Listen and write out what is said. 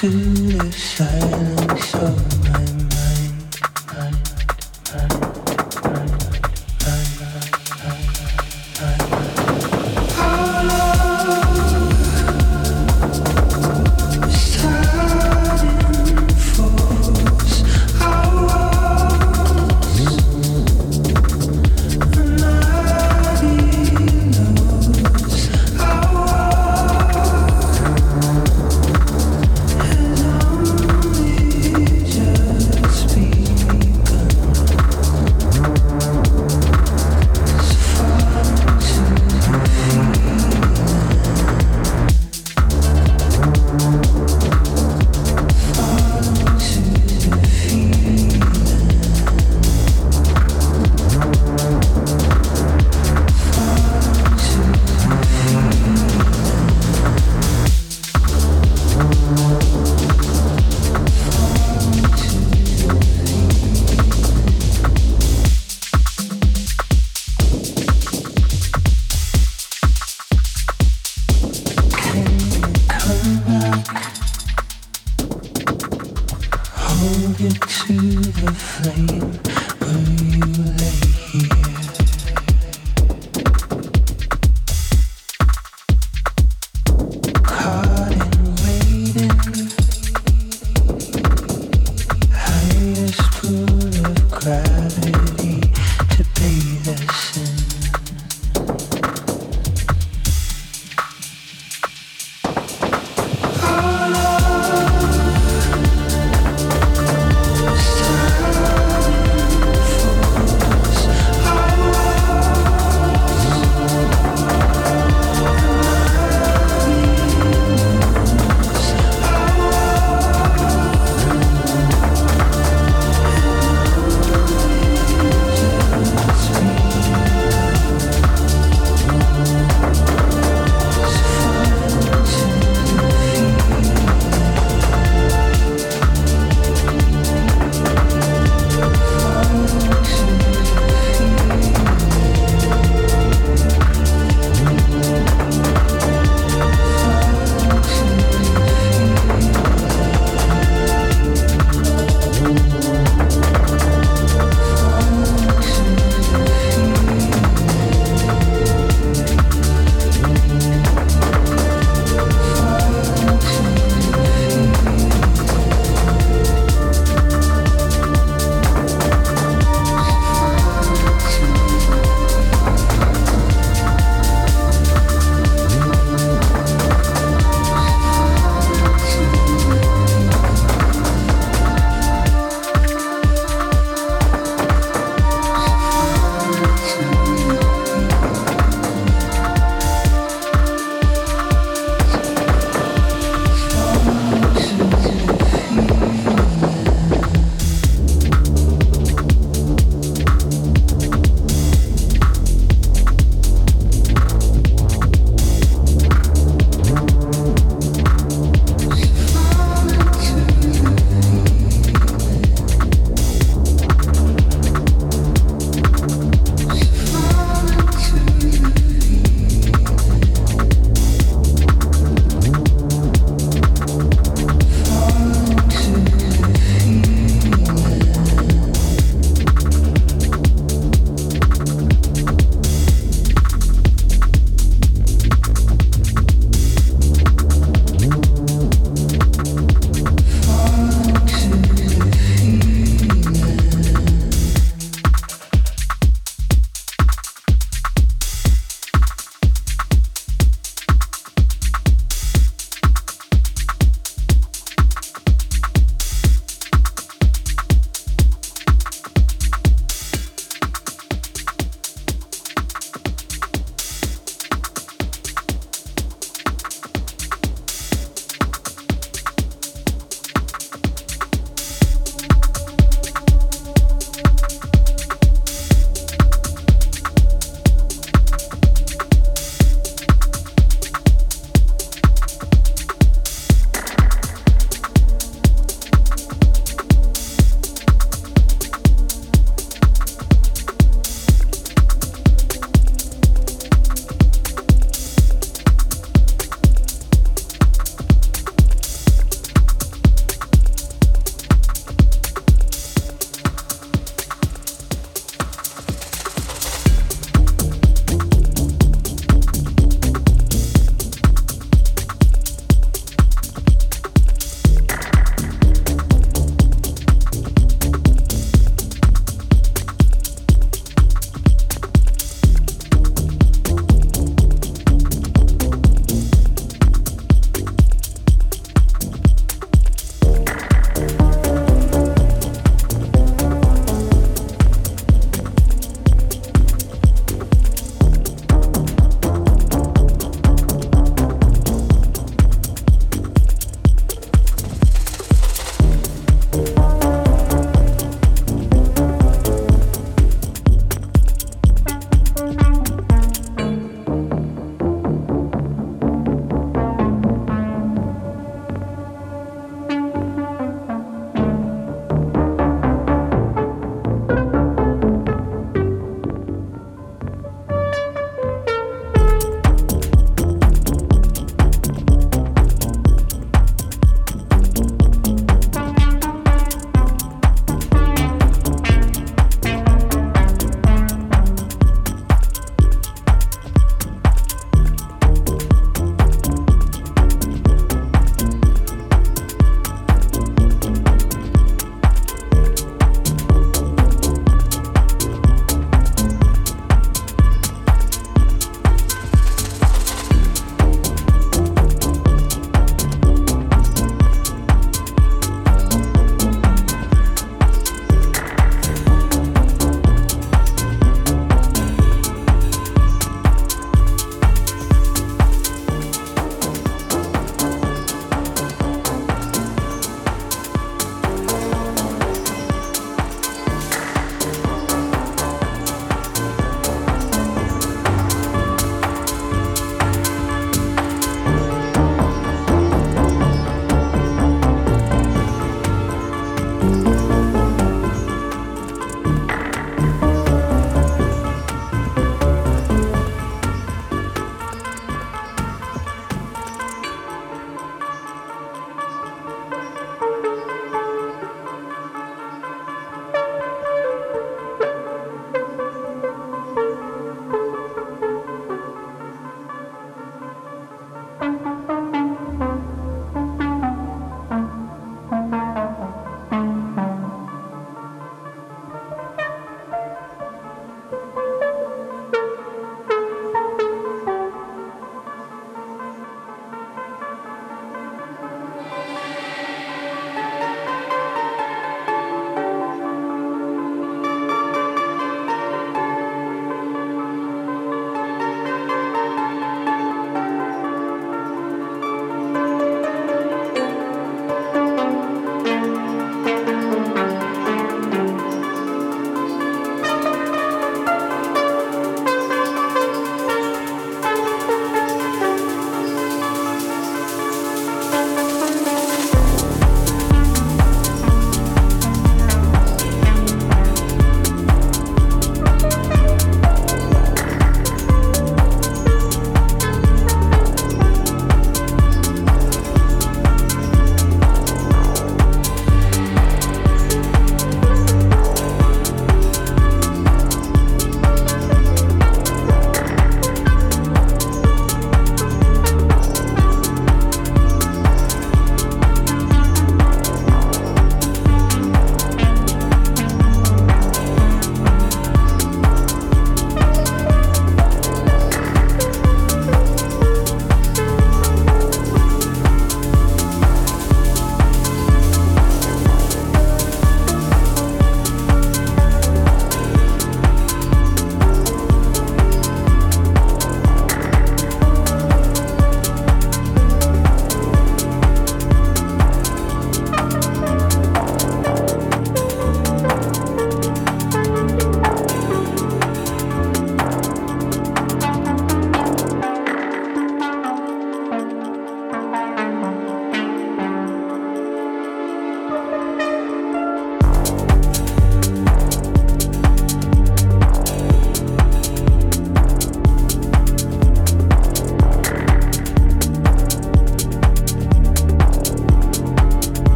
to the silence.